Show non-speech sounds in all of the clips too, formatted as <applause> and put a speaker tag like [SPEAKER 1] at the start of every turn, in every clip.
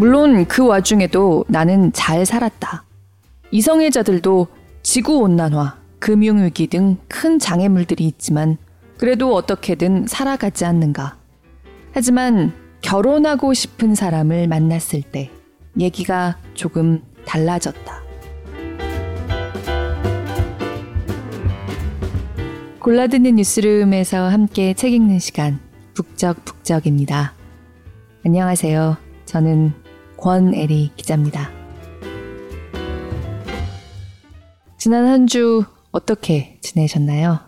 [SPEAKER 1] 물론 그 와중에도 나는 잘 살았다. 이성애자들도 지구온난화, 금융위기 등 큰 장애물들이 있지만 그래도 어떻게든 살아가지 않는가. 하지만 결혼하고 싶은 사람을 만났을 때 얘기가 조금 달라졌다. 골라듣는 뉴스룸에서 함께 책 읽는 시간 북적북적입니다. 안녕하세요. 저는 권애리 기자입니다. 지난 한 주 어떻게 지내셨나요?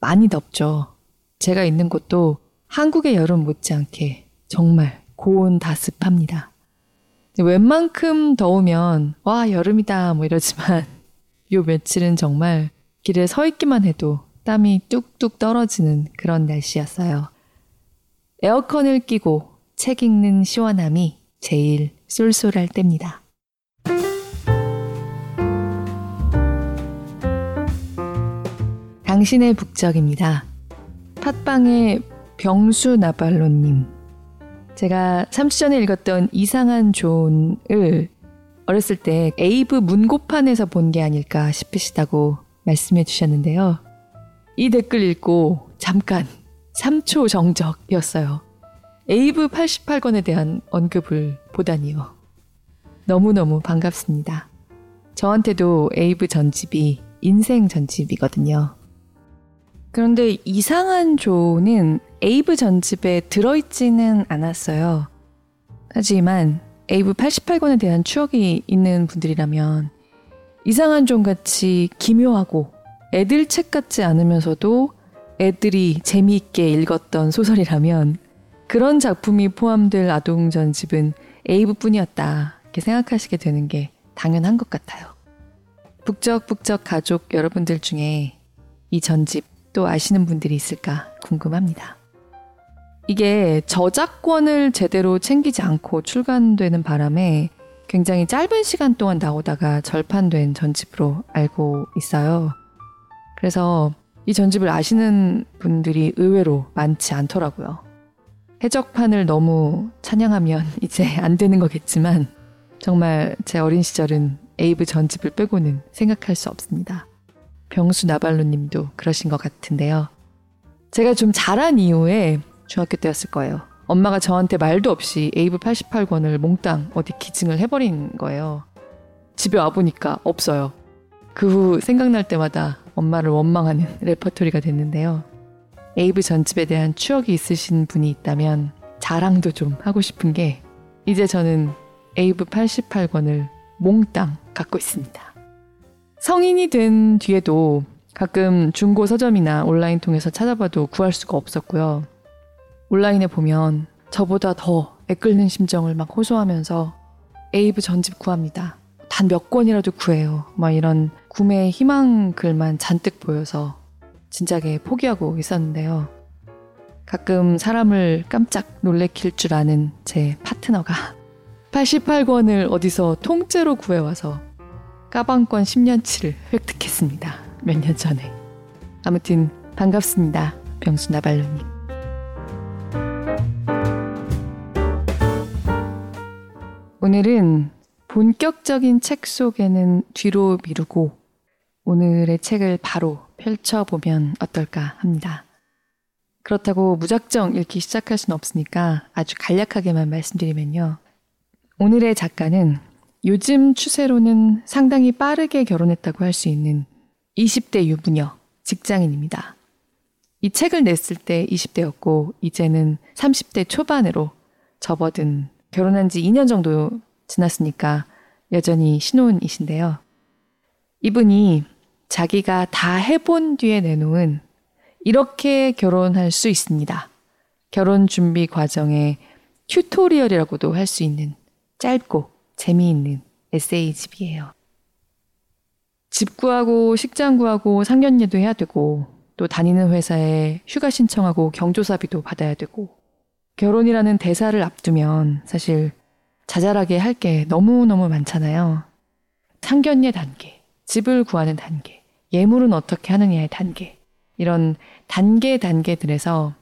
[SPEAKER 1] 많이 덥죠. 제가 있는 곳도 한국의 여름 못지않게 정말 고온 다습합니다. 웬만큼 더우면 와 여름이다 뭐 이러지만 <laughs> 요 며칠은 정말 길에 서 있기만 해도 땀이 뚝뚝 떨어지는 그런 날씨였어요. 에어컨을 끼고 책 읽는 시원함이 제일 쏠쏠할 때입니다. 당신의 북적입니다. 팟빵의 병수 나발로님. 제가 3주 전에 읽었던 이상한 존을 어렸을 때 ABE 문고판에서 본 게 아닐까 싶으시다고 말씀해 주셨는데요. 이 댓글 읽고 잠깐 3초 정적이었어요. ABE 88권에 대한 언급을 보다니요. 너무너무 반갑습니다. 저한테도 ABE 전집이 인생 전집이거든요. 그런데 이상한 존은 ABE 전집에 들어있지는 않았어요. 하지만 ABE 88권에 대한 추억이 있는 분들이라면 이상한 존 같이 기묘하고 애들 책 같지 않으면서도 애들이 재미있게 읽었던 소설이라면 그런 작품이 포함될 아동 전집은 ABE 뿐이었다. 이렇게 생각하시게 되는 게 당연한 것 같아요. 북적북적 가족 여러분들 중에 이 전집 또 아시는 분들이 있을까 궁금합니다. 이게 저작권을 제대로 챙기지 않고 출간되는 바람에 굉장히 짧은 시간 동안 나오다가 절판된 전집으로 알고 있어요. 그래서 이 전집을 아시는 분들이 의외로 많지 않더라고요. 해적판을 너무 찬양하면 <laughs> 이제 안 되는 거겠지만 정말 제 어린 시절은 에이브 전집을 빼고는 생각할 수 없습니다. 병수 나발로 님도 그러신 것 같은데요. 제가 좀 자란 이후에 중학교 때였을 거예요. 엄마가 저한테 말도 없이 ABE 88권을 몽땅 어디 기증을 해버린 거예요. 집에 와보니까 없어요. 그 후 생각날 때마다 엄마를 원망하는 <laughs> 레퍼토리가 됐는데요. ABE 전집에 대한 추억이 있으신 분이 있다면 자랑도 좀 하고 싶은 게 이제 저는 ABE 88권을 몽땅 갖고 있습니다. 성인이 된 뒤에도 가끔 중고 서점이나 온라인 통해서 찾아봐도 구할 수가 없었고요. 온라인에 보면 저보다 더 애끓는 심정을 막 호소하면서 에이브 전집 구합니다. 단 몇 권이라도 구해요. 막 이런 구매 희망 글만 잔뜩 보여서 진작에 포기하고 있었는데요. 가끔 사람을 깜짝 놀래킬 줄 아는 제 파트너가 <laughs> 88권을 어디서 통째로 구해와서 까방권 10년치를 획득했습니다. 몇 년 전에. 아무튼 반갑습니다. 병수 나발로님. 오늘은 본격적인 책 속에는 뒤로 미루고 오늘의 책을 바로 펼쳐보면 어떨까 합니다. 그렇다고 무작정 읽기 시작할 수는 없으니까 아주 간략하게만 말씀드리면요. 오늘의 작가는 요즘 추세로는 상당히 빠르게 결혼했다고 할 수 있는 20대 유부녀 직장인입니다. 이 책을 냈을 때 20대였고 이제는 30대 초반으로 접어든 결혼한 지 2년 정도 지났으니까 여전히 신혼이신데요. 이분이 자기가 다 해본 뒤에 내놓은 이렇게 결혼할 수 있습니다. 결혼 준비 과정의 tutorial이라고도 할 수 있는 짧고 재미있는 에세이집이에요. 집 구하고 식장 구하고 상견례도 해야 되고 또 다니는 회사에 휴가 신청하고 경조사비도 받아야 되고 결혼이라는 대사를 앞두면 사실 자잘하게 할 게 너무너무 많잖아요. 상견례 단계, 집을 구하는 단계, 예물은 어떻게 하느냐의 단계, 이런 단계 단계들에서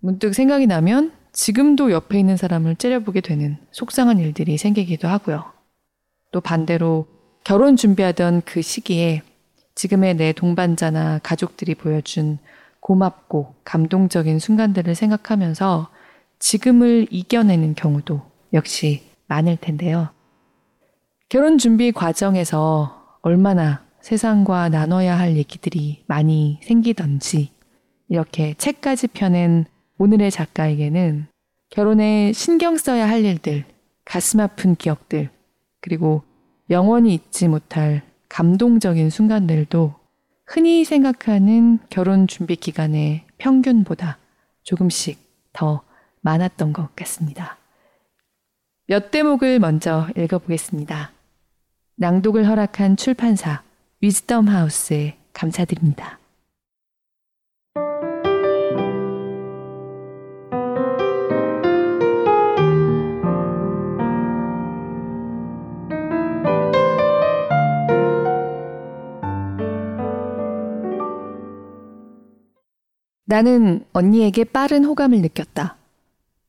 [SPEAKER 1] 문득 생각이 나면 지금도 옆에 있는 사람을 째려보게 되는 속상한 일들이 생기기도 하고요. 또 반대로 결혼 준비하던 그 시기에 지금의 내 동반자나 가족들이 보여준 고맙고 감동적인 순간들을 생각하면서 지금을 이겨내는 경우도 역시 많을 텐데요. 결혼 준비 과정에서 얼마나 세상과 나눠야 할 얘기들이 많이 생기던지 이렇게 책까지 펴낸 오늘의 작가에게는 결혼에 신경 써야 할 일들, 가슴 아픈 기억들, 그리고 영원히 잊지 못할 감동적인 순간들도 흔히 생각하는 결혼 준비 기간의 평균보다 조금씩 더 많았던 것 같습니다. 몇 대목을 먼저 읽어보겠습니다. 낭독을 허락한 출판사 위즈덤 하우스에 감사드립니다. 나는 언니에게 빠른 호감을 느꼈다.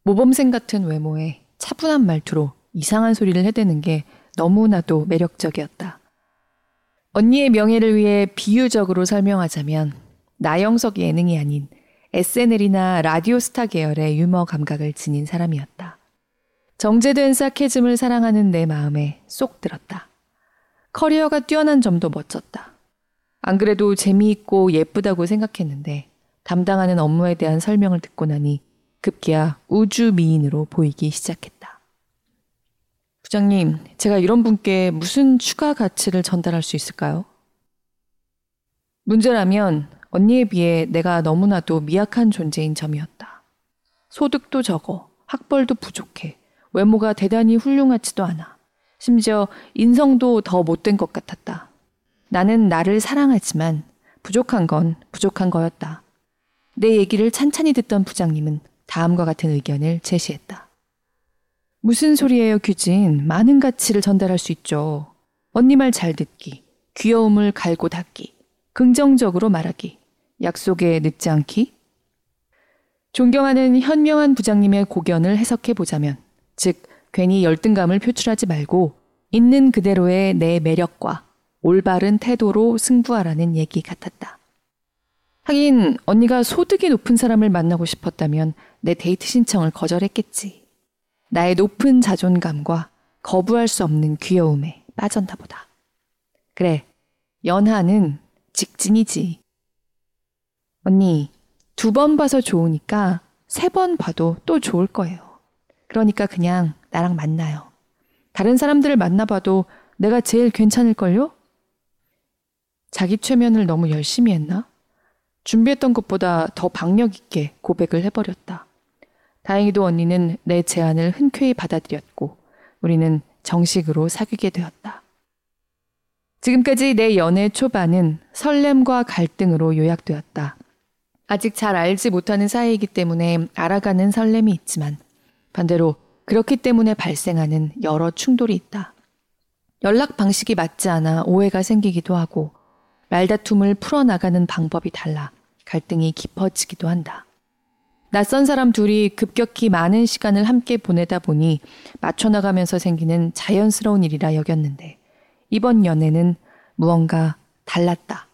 [SPEAKER 1] 모범생 같은 외모에 차분한 말투로 이상한 소리를 해대는 게 너무나도 매력적이었다. 언니의 명예를 위해 비유적으로 설명하자면 나영석 예능이 아닌 SNL이나 라디오 스타 계열의 유머 감각을 지닌 사람이었다. 정제된 sarcasm을 사랑하는 내 마음에 쏙 들었다. 커리어가 뛰어난 점도 멋졌다. 안 그래도 재미있고 예쁘다고 생각했는데 담당하는 업무에 대한 설명을 듣고 나니 급기야 우주 미인으로 보이기 시작했다. 부장님, 제가 이런 분께 무슨 추가 가치를 전달할 수 있을까요? 문제라면 언니에 비해 내가 너무나도 미약한 존재인 점이었다. 소득도 적어, 학벌도 부족해, 외모가 대단히 훌륭하지도 않아. 심지어 인성도 더 못된 것 같았다. 나는 나를 사랑하지만 부족한 건 부족한 거였다. 내 얘기를 찬찬히 듣던 부장님은 다음과 같은 의견을 제시했다. 무슨 소리예요, 규진? 많은 가치를 전달할 수 있죠. 언니 말 잘 듣기, 귀여움을 갈고 닦기, 긍정적으로 말하기, 약속에 늦지 않기. 존경하는 현명한 부장님의 고견을 해석해 보자면, 즉, 괜히 열등감을 표출하지 말고 있는 그대로의 내 매력과 올바른 태도로 승부하라는 얘기 같았다. 하긴 언니가 소득이 높은 사람을 만나고 싶었다면 내 데이트 신청을 거절했겠지. 나의 높은 자존감과 거부할 수 없는 귀여움에 빠졌나 보다. 그래, 연하는 직진이지. 언니, 두 번 봐서 좋으니까 세 번 봐도 또 좋을 거예요. 그러니까 그냥 나랑 만나요. 다른 사람들을 만나봐도 내가 제일 괜찮을걸요? 자기 최면을 너무 열심히 했나? 준비했던 것보다 더 박력 있게 고백을 해버렸다. 다행히도 언니는 내 제안을 흔쾌히 받아들였고 우리는 정식으로 사귀게 되었다. 지금까지 내 연애 초반은 설렘과 갈등으로 요약되었다. 아직 잘 알지 못하는 사이이기 때문에 알아가는 설렘이 있지만 반대로 그렇기 때문에 발생하는 여러 충돌이 있다. 연락 방식이 맞지 않아 오해가 생기기도 하고 말다툼을 풀어나가는 방법이 달라 갈등이 깊어지기도 한다. 낯선 사람 둘이 급격히 많은 시간을 함께 보내다 보니 맞춰나가면서 생기는 자연스러운 일이라 여겼는데 이번 연애는 무언가 달랐다.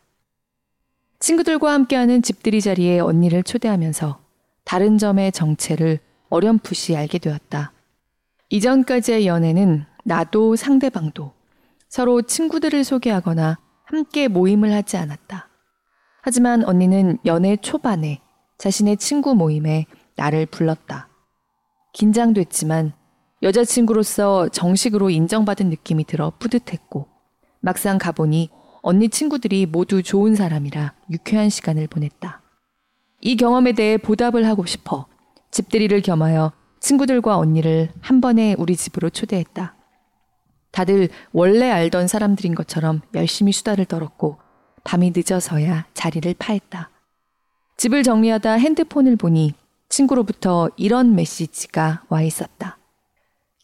[SPEAKER 1] 친구들과 함께하는 집들이 자리에 언니를 초대하면서 다른 점의 정체를 어렴풋이 알게 되었다. 이전까지의 연애는 나도 상대방도 서로 친구들을 소개하거나 함께 모임을 하지 않았다. 하지만 언니는 연애 초반에 자신의 친구 모임에 나를 불렀다. 긴장됐지만 여자친구로서 정식으로 인정받은 느낌이 들어 뿌듯했고 막상 가보니 언니 친구들이 모두 좋은 사람이라 유쾌한 시간을 보냈다. 이 경험에 대해 보답을 하고 싶어 집들이를 겸하여 친구들과 언니를 한 번에 우리 집으로 초대했다. 다들 원래 알던 사람들인 것처럼 열심히 수다를 떨었고 밤이 늦어서야 자리를 파했다. 집을 정리하다 핸드폰을 보니 친구로부터 이런 메시지가 와 있었다.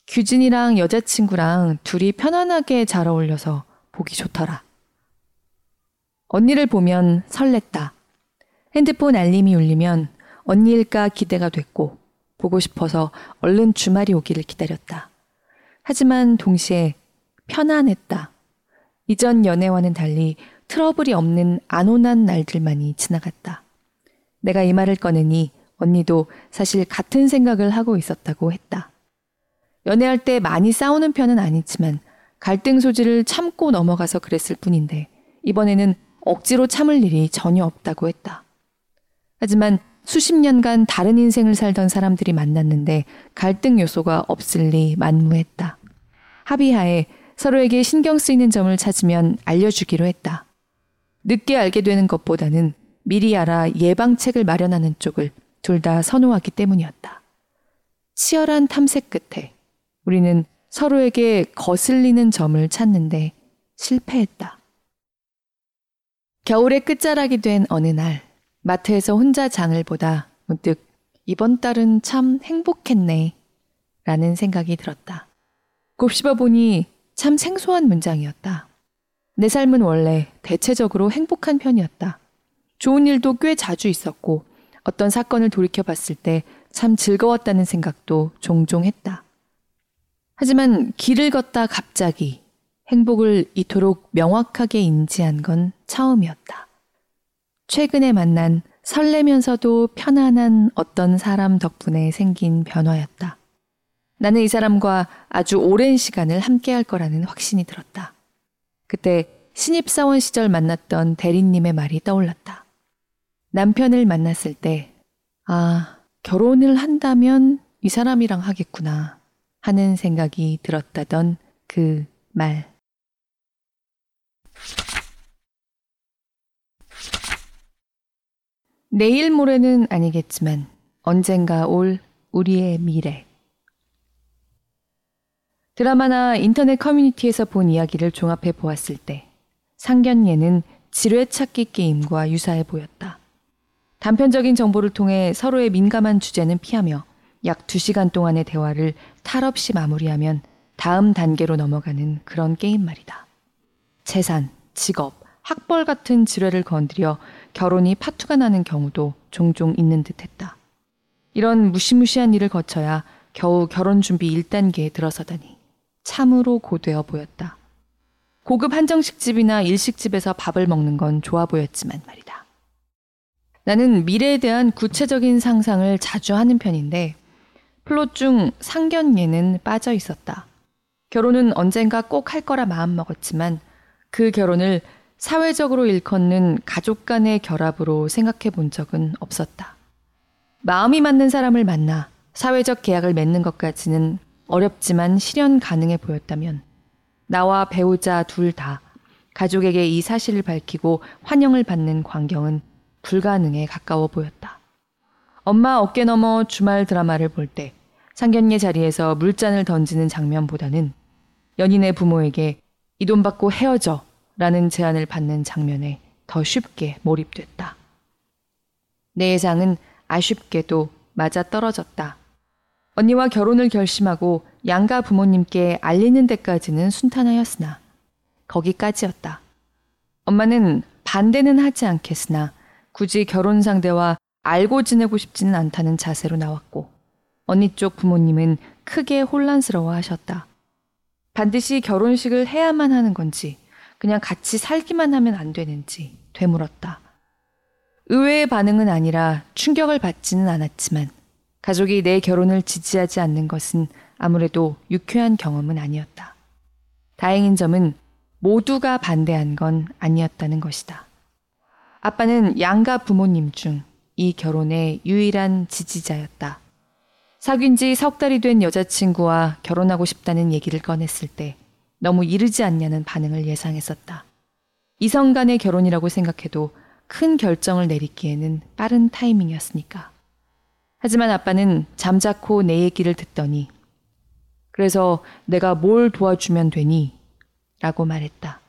[SPEAKER 1] 규진이랑 여자친구랑 둘이 편안하게 잘 어울려서 보기 좋더라. 언니를 보면 설렜다. 핸드폰 알림이 울리면 언니일까 기대가 됐고 보고 싶어서 얼른 주말이 오기를 기다렸다. 하지만 동시에 편안했다. 이전 연애와는 달리 트러블이 없는 안온한 날들만이 지나갔다. 내가 이 말을 꺼내니 언니도 사실 같은 생각을 하고 있었다고 했다. 연애할 때 많이 싸우는 편은 아니지만 갈등 소지를 참고 넘어가서 그랬을 뿐인데 이번에는 억지로 참을 일이 전혀 없다고 했다. 하지만 수십 년간 다른 인생을 살던 사람들이 만났는데 갈등 요소가 없을 리 만무했다. 합의하에 서로에게 신경 쓰이는 점을 찾으면 알려주기로 했다. 늦게 알게 되는 것보다는 미리 알아 예방책을 마련하는 쪽을 둘 다 선호하기 때문이었다. 치열한 탐색 끝에 우리는 서로에게 거슬리는 점을 찾는데 실패했다. 겨울의 끝자락이 된 어느 날, 마트에서 혼자 장을 보다 문득 이번 달은 참 행복했네. 라는 생각이 들었다. 곱씹어 보니 참 생소한 문장이었다. 내 삶은 원래 대체적으로 행복한 편이었다. 좋은 일도 꽤 자주 있었고 어떤 사건을 돌이켜 봤을 때 참 즐거웠다는 생각도 종종 했다. 하지만 길을 걷다 갑자기 행복을 이토록 명확하게 인지한 건 처음이었다. 최근에 만난 설레면서도 편안한 어떤 사람 덕분에 생긴 변화였다. 나는 이 사람과 아주 오랜 시간을 함께 할 거라는 확신이 들었다. 그때 신입사원 시절 만났던 대리님의 말이 떠올랐다. 남편을 만났을 때, 아, 결혼을 한다면 이 사람이랑 하겠구나 하는 생각이 들었다던 그 말. 내일 모레는 아니겠지만 언젠가 올 우리의 미래. 드라마나 인터넷 커뮤니티에서 본 이야기를 종합해 보았을 때 상견례는 지뢰 찾기 게임과 유사해 보였다. 단편적인 정보를 통해 서로의 민감한 주제는 피하며 약 2시간 동안의 대화를 탈 없이 마무리하면 다음 단계로 넘어가는 그런 게임 말이다. 재산, 직업, 학벌 같은 지뢰를 건드려 결혼이 파투가 나는 경우도 종종 있는 듯 했다. 이런 무시무시한 일을 거쳐야 겨우 결혼 준비 1단계에 들어서다니. 참으로 고되어 보였다. 고급 한정식집이나 일식집에서 밥을 먹는 건 좋아 보였지만 말이다. 나는 미래에 대한 구체적인 상상을 자주 하는 편인데 플롯 중 상견례는 빠져 있었다. 결혼은 언젠가 꼭 할 거라 마음먹었지만 그 결혼을 사회적으로 일컫는 가족 간의 결합으로 생각해 본 적은 없었다. 마음이 맞는 사람을 만나 사회적 계약을 맺는 것까지는 어렵지만 실현 가능해 보였다면 나와 배우자 둘 다 가족에게 이 사실을 밝히고 환영을 받는 광경은 불가능에 가까워 보였다. 엄마 어깨 너머 주말 드라마를 볼 때 상견례 자리에서 물잔을 던지는 장면보다는 연인의 부모에게 이 돈 받고 헤어져 라는 제안을 받는 장면에 더 쉽게 몰입됐다. 내 예상은 아쉽게도 맞아 떨어졌다. 언니와 결혼을 결심하고 양가 부모님께 알리는 데까지는 순탄하였으나 거기까지였다. 엄마는 반대는 하지 않겠으나 굳이 결혼 상대와 알고 지내고 싶지는 않다는 자세로 나왔고 언니 쪽 부모님은 크게 혼란스러워 하셨다. 반드시 결혼식을 해야만 하는 건지 그냥 같이 살기만 하면 안 되는지 되물었다. 의외의 반응은 아니라 충격을 받지는 않았지만 가족이 내 결혼을 지지하지 않는 것은 아무래도 유쾌한 경험은 아니었다. 다행인 점은 모두가 반대한 건 아니었다는 것이다. 아빠는 양가 부모님 중 이 결혼의 유일한 지지자였다. 사귄 지 석 달이 된 여자친구와 결혼하고 싶다는 얘기를 꺼냈을 때 너무 이르지 않냐는 반응을 예상했었다. 이성 간의 결혼이라고 생각해도 큰 결정을 내리기에는 빠른 타이밍이었으니까. 하지만 아빠는 잠자코 내 얘기를 듣더니 그래서 내가 뭘 도와주면 되니? 라고 말했다.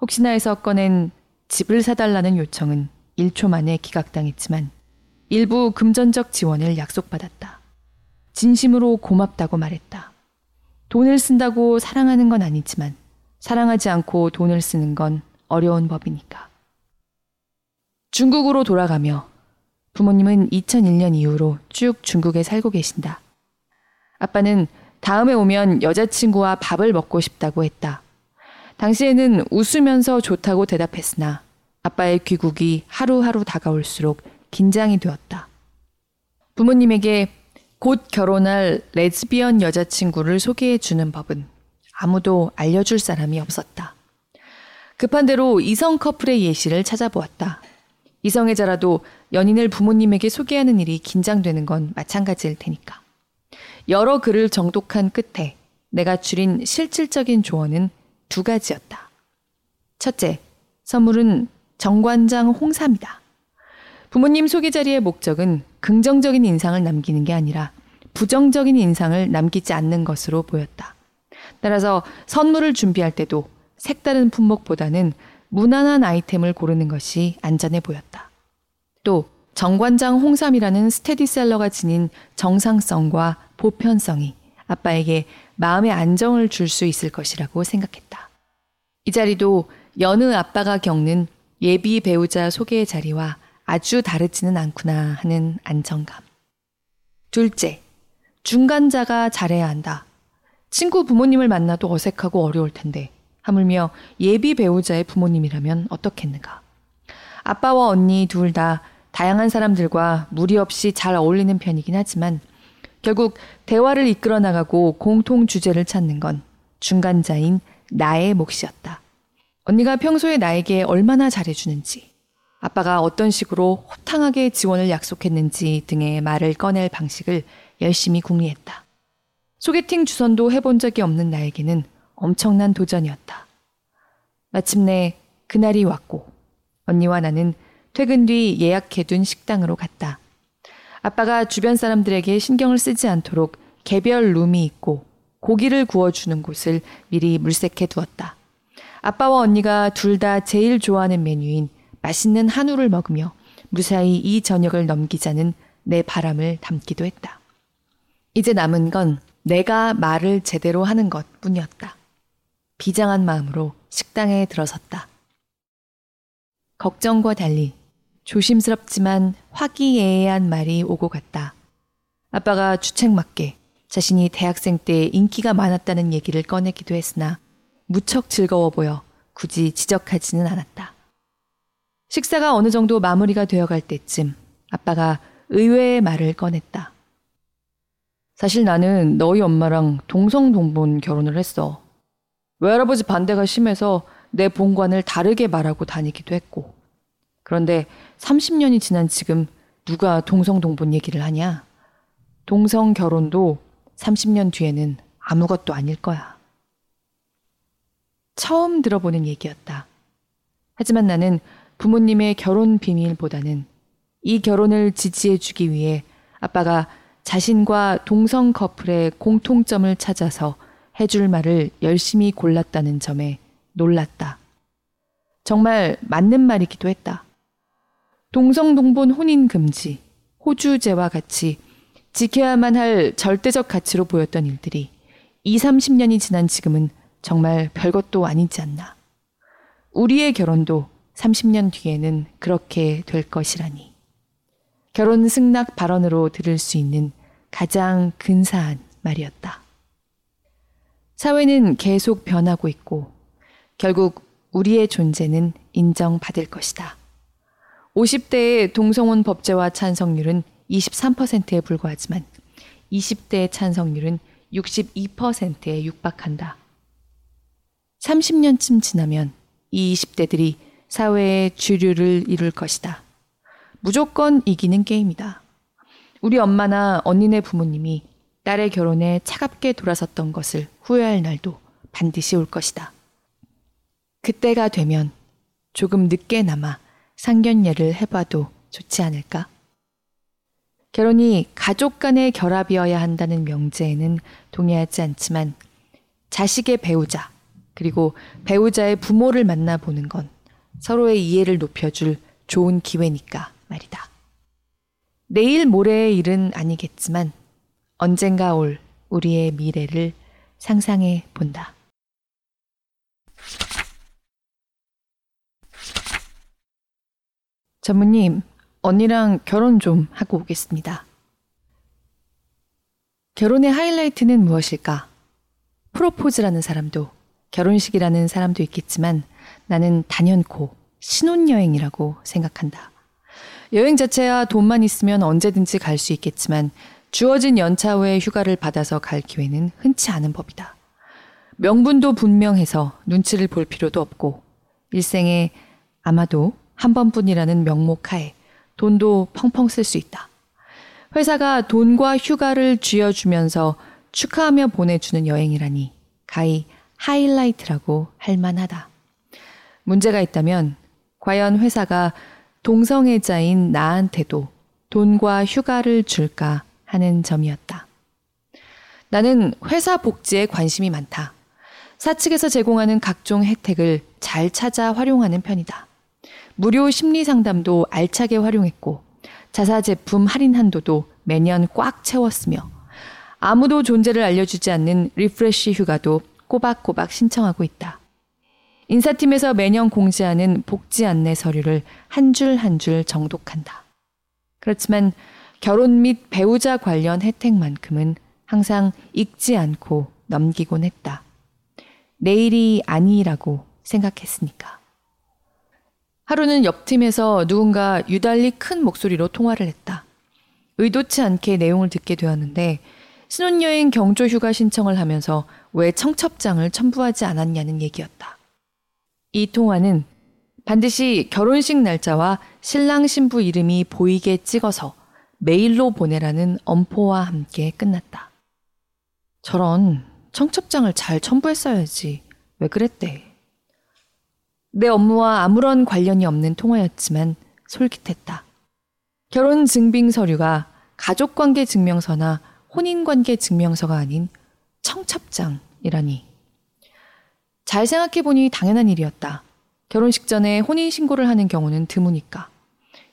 [SPEAKER 1] 혹시나 해서 꺼낸 집을 사달라는 요청은 1초 만에 기각당했지만 일부 금전적 지원을 약속받았다. 진심으로 고맙다고 말했다. 돈을 쓴다고 사랑하는 건 아니지만 사랑하지 않고 돈을 쓰는 건 어려운 법이니까. 중국으로 돌아가며 부모님은 2001년 이후로 쭉 중국에 살고 계신다. 아빠는 다음에 오면 여자친구와 밥을 먹고 싶다고 했다. 당시에는 웃으면서 좋다고 대답했으나 아빠의 귀국이 하루하루 다가올수록 긴장이 되었다. 부모님에게 곧 결혼할 레즈비언 여자친구를 소개해 주는 법은 아무도 알려줄 사람이 없었다. 급한 대로 이성 커플의 예시를 찾아보았다. 이성애자라도 연인을 부모님에게 소개하는 일이 긴장되는 건 마찬가지일 테니까. 여러 글을 정독한 끝에 내가 줄인 실질적인 조언은 두 가지였다. 첫째, 선물은 정관장 홍삼이다. 부모님 소개 자리의 목적은 긍정적인 인상을 남기는 게 아니라 부정적인 인상을 남기지 않는 것으로 보였다. 따라서 선물을 준비할 때도 색다른 품목보다는 무난한 아이템을 고르는 것이 안전해 보였다. 또 정관장 홍삼이라는 스테디셀러가 지닌 정상성과 보편성이 아빠에게 마음의 안정을 줄 수 있을 것이라고 생각했다. 이 자리도 여느 아빠가 겪는 예비 배우자 소개의 자리와 아주 다르지는 않구나 하는 안정감. 둘째, 중간자가 잘해야 한다. 친구 부모님을 만나도 어색하고 어려울 텐데, 하물며 예비 배우자의 부모님이라면 어떻겠는가. 아빠와 언니 둘 다 다양한 사람들과 무리 없이 잘 어울리는 편이긴 하지만, 결국 대화를 이끌어 나가고 공통 주제를 찾는 건 중간자인 나의 몫이었다. 언니가 평소에 나에게 얼마나 잘해주는지, 아빠가 어떤 식으로 호탕하게 지원을 약속했는지 등의 말을 꺼낼 방식을 열심히 궁리했다. 소개팅 주선도 해본 적이 없는 나에게는 엄청난 도전이었다. 마침내 그날이 왔고 언니와 나는 퇴근 뒤 예약해둔 식당으로 갔다. 아빠가 주변 사람들에게 신경을 쓰지 않도록 개별 룸이 있고 고기를 구워주는 곳을 미리 물색해 두었다. 아빠와 언니가 둘 다 제일 좋아하는 메뉴인 맛있는 한우를 먹으며 무사히 이 저녁을 넘기자는 내 바람을 담기도 했다. 이제 남은 건 내가 말을 제대로 하는 것 뿐이었다. 비장한 마음으로 식당에 들어섰다. 걱정과 달리 조심스럽지만 화기애애한 말이 오고 갔다. 아빠가 주책맞게 자신이 대학생 때 인기가 많았다는 얘기를 꺼내기도 했으나 무척 즐거워 보여 굳이 지적하지는 않았다. 식사가 어느 정도 마무리가 되어갈 때쯤 아빠가 의외의 말을 꺼냈다. 사실 나는 너희 엄마랑 동성동본 결혼을 했어. 외할아버지 반대가 심해서 내 본관을 다르게 말하고 다니기도 했고. 그런데 30년이 지난 지금 누가 동성동본 얘기를 하냐? 동성 결혼도 30년 뒤에는 아무것도 아닐 거야. 처음 들어보는 얘기였다. 하지만 나는 부모님의 결혼 비밀보다는 이 결혼을 지지해주기 위해 아빠가 자신과 동성 커플의 공통점을 찾아서 해줄 말을 열심히 골랐다는 점에 놀랐다. 정말 맞는 말이기도 했다. 동성동본 혼인 금지, 호주제와 같이 지켜야만 할 절대적 가치로 보였던 일들이 2, 30년이 지난 지금은 정말 별것도 아니지 않나. 우리의 결혼도 30년 뒤에는 그렇게 될 것이라니. 결혼 승낙 발언으로 들을 수 있는 가장 근사한 말이었다. 사회는 계속 변하고 있고 결국 우리의 존재는 인정받을 것이다. 50대의 동성혼 법제화 찬성률은 23%에 불과하지만 20대의 찬성률은 62%에 육박한다. 30년쯤 지나면 이 20대들이 사회의 주류를 이룰 것이다. 무조건 이기는 게임이다. 우리 엄마나 언니네 부모님이 딸의 결혼에 차갑게 돌아섰던 것을 후회할 날도 반드시 올 것이다. 그때가 되면 조금 늦게나마 상견례를 해봐도 좋지 않을까? 결혼이 가족 간의 결합이어야 한다는 명제에는 동의하지 않지만 자식의 배우자, 그리고 배우자의 부모를 만나보는 건 서로의 이해를 높여줄 좋은 기회니까 말이다. 내일 모레의 일은 아니겠지만 언젠가 올 우리의 미래를 상상해 본다. 전무님, 언니랑 결혼 좀 하고 오겠습니다. 결혼의 하이라이트는 무엇일까? 프로포즈라는 사람도, 결혼식이라는 사람도 있겠지만 나는 단연코 신혼여행이라고 생각한다. 여행 자체야 돈만 있으면 언제든지 갈 수 있겠지만 주어진 연차 외에 휴가를 받아서 갈 기회는 흔치 않은 법이다. 명분도 분명해서 눈치를 볼 필요도 없고 일생에 아마도 한 번뿐이라는 명목 하에 돈도 펑펑 쓸 수 있다. 회사가 돈과 휴가를 쥐어주면서 축하하며 보내주는 여행이라니 가히 하이라이트라고 할 만하다. 문제가 있다면 과연 회사가 동성애자인 나한테도 돈과 휴가를 줄까 하는 점이었다. 나는 회사 복지에 관심이 많다. 사측에서 제공하는 각종 혜택을 잘 찾아 활용하는 편이다. 무료 심리 상담도 알차게 활용했고 자사 제품 할인 한도도 매년 꽉 채웠으며 아무도 존재를 알려주지 않는 refresh 휴가도 꼬박꼬박 신청하고 있다. 인사팀에서 매년 공지하는 복지 안내 서류를 한 줄 한 줄 정독한다. 그렇지만 결혼 및 배우자 관련 혜택만큼은 항상 읽지 않고 넘기곤 했다. 내일이 아니라고 생각했으니까. 하루는 옆팀에서 누군가 유달리 큰 목소리로 통화를 했다. 의도치 않게 내용을 듣게 되었는데 신혼여행 경조 휴가 신청을 하면서 왜 청첩장을 첨부하지 않았냐는 얘기였다. 이 통화는 반드시 결혼식 날짜와 신랑 신부 이름이 보이게 찍어서 메일로 보내라는 엄포와 함께 끝났다. 저런 청첩장을 잘 첨부했어야지. 왜 그랬대? 내 업무와 아무런 관련이 없는 통화였지만 솔깃했다. 결혼 증빙 서류가 가족관계 증명서나 혼인관계 증명서가 아닌 청첩장이라니. 잘 생각해보니 당연한 일이었다. 결혼식 전에 혼인신고를 하는 경우는 드무니까.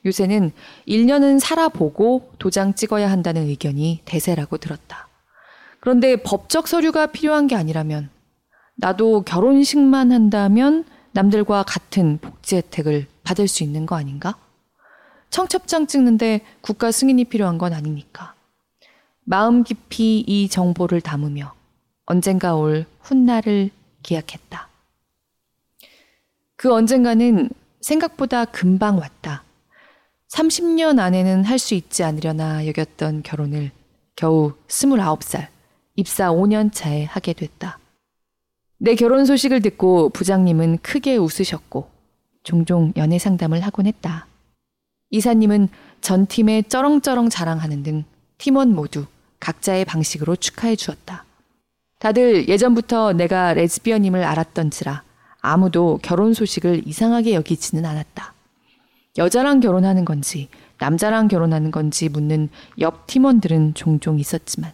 [SPEAKER 1] 요새는 1년은 살아보고 도장 찍어야 한다는 의견이 대세라고 들었다. 그런데 법적 서류가 필요한 게 아니라면, 나도 결혼식만 한다면 남들과 같은 복지 혜택을 받을 수 있는 거 아닌가? 청첩장 찍는데 국가 승인이 필요한 건 아니니까. 마음 깊이 이 정보를 담으며 언젠가 올 훗날을 기약했다. 그 언젠가는 생각보다 금방 왔다. 30년 안에는 할 수 있지 않으려나 여겼던 결혼을 겨우 29살, 입사 5년 차에 하게 됐다. 내 결혼 소식을 듣고 부장님은 크게 웃으셨고 종종 연애 상담을 하곤 했다. 이사님은 전 팀에 쩌렁쩌렁 자랑하는 등 팀원 모두 각자의 방식으로 축하해 주었다. 다들 예전부터 내가 레즈비언임을 알았던지라 아무도 결혼 소식을 이상하게 여기지는 않았다. 여자랑 결혼하는 건지 남자랑 결혼하는 건지 묻는 옆 팀원들은 종종 있었지만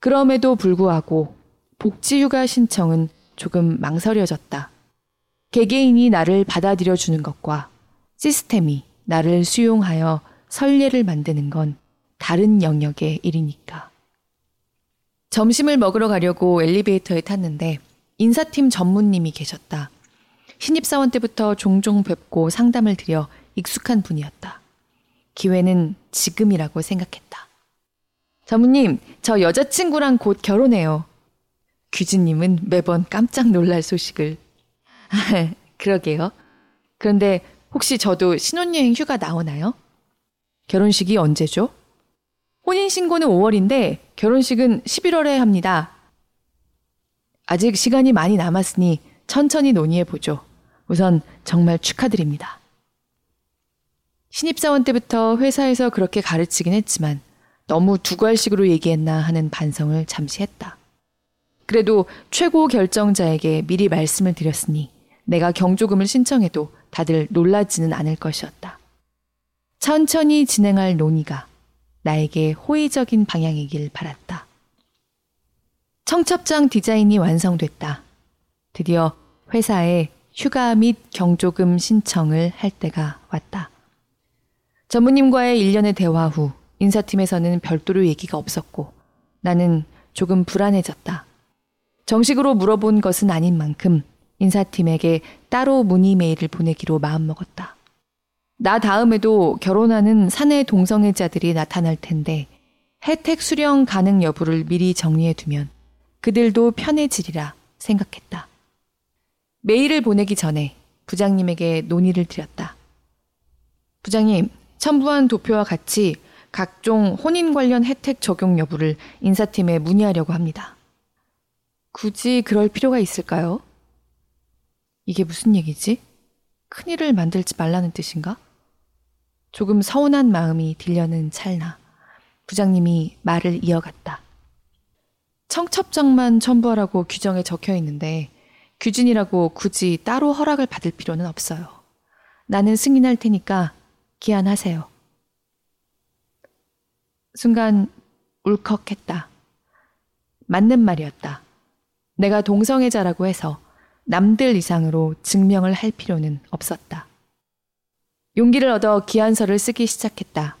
[SPEAKER 1] 그럼에도 불구하고 복지휴가 신청은 조금 망설여졌다. 개개인이 나를 받아들여 주는 것과 시스템이 나를 수용하여 선례를 만드는 건 다른 영역의 일이니까. 점심을 먹으러 가려고 엘리베이터에 탔는데 인사팀 전무님이 계셨다. 신입사원 때부터 종종 뵙고 상담을 드려 익숙한 분이었다. 기회는 지금이라고 생각했다. 전무님, 저 여자친구랑 곧 결혼해요. 규진님은 매번 깜짝 놀랄 소식을. <laughs> 그러게요. 그런데 혹시 저도 신혼여행 휴가 나오나요? 결혼식이 언제죠? 혼인신고는 5월인데 결혼식은 11월에 합니다. 아직 시간이 많이 남았으니 천천히 논의해보죠. 우선 정말 축하드립니다. 신입사원 때부터 회사에서 그렇게 가르치긴 했지만 너무 두괄식으로 얘기했나 하는 반성을 잠시 했다. 그래도 최고 결정자에게 미리 말씀을 드렸으니 내가 경조금을 신청해도 다들 놀라지는 않을 것이었다. 천천히 진행할 논의가 나에게 호의적인 방향이길 바랐다. 청첩장 디자인이 완성됐다. 드디어 회사에 휴가 및 경조금 신청을 할 때가 왔다. 전무님과의 일련의 대화 후 인사팀에서는 별도로 얘기가 없었고 나는 조금 불안해졌다. 정식으로 물어본 것은 아닌 만큼 인사팀에게 따로 문의 메일을 보내기로 마음먹었다. 나 다음에도 결혼하는 사내 동성애자들이 나타날 텐데 혜택 수령 가능 여부를 미리 정리해 두면 그들도 편해지리라 생각했다. 메일을 보내기 전에 부장님에게 논의를 드렸다. 부장님, 첨부한 도표와 같이 각종 혼인 관련 혜택 적용 여부를 인사팀에 문의하려고 합니다. 굳이 그럴 필요가 있을까요? 이게 무슨 얘기지? 큰일을 만들지 말라는 뜻인가? 조금 서운한 마음이 들려는 찰나 부장님이 말을 이어갔다. 청첩장만 첨부하라고 규정에 적혀 있는데 규진이라고 굳이 따로 허락을 받을 필요는 없어요. 나는 승인할 테니까 기한하세요. 순간 울컥했다. 맞는 말이었다. 내가 동성애자라고 해서 남들 이상으로 증명을 할 필요는 없었다. 용기를 얻어 기한서를 쓰기 시작했다.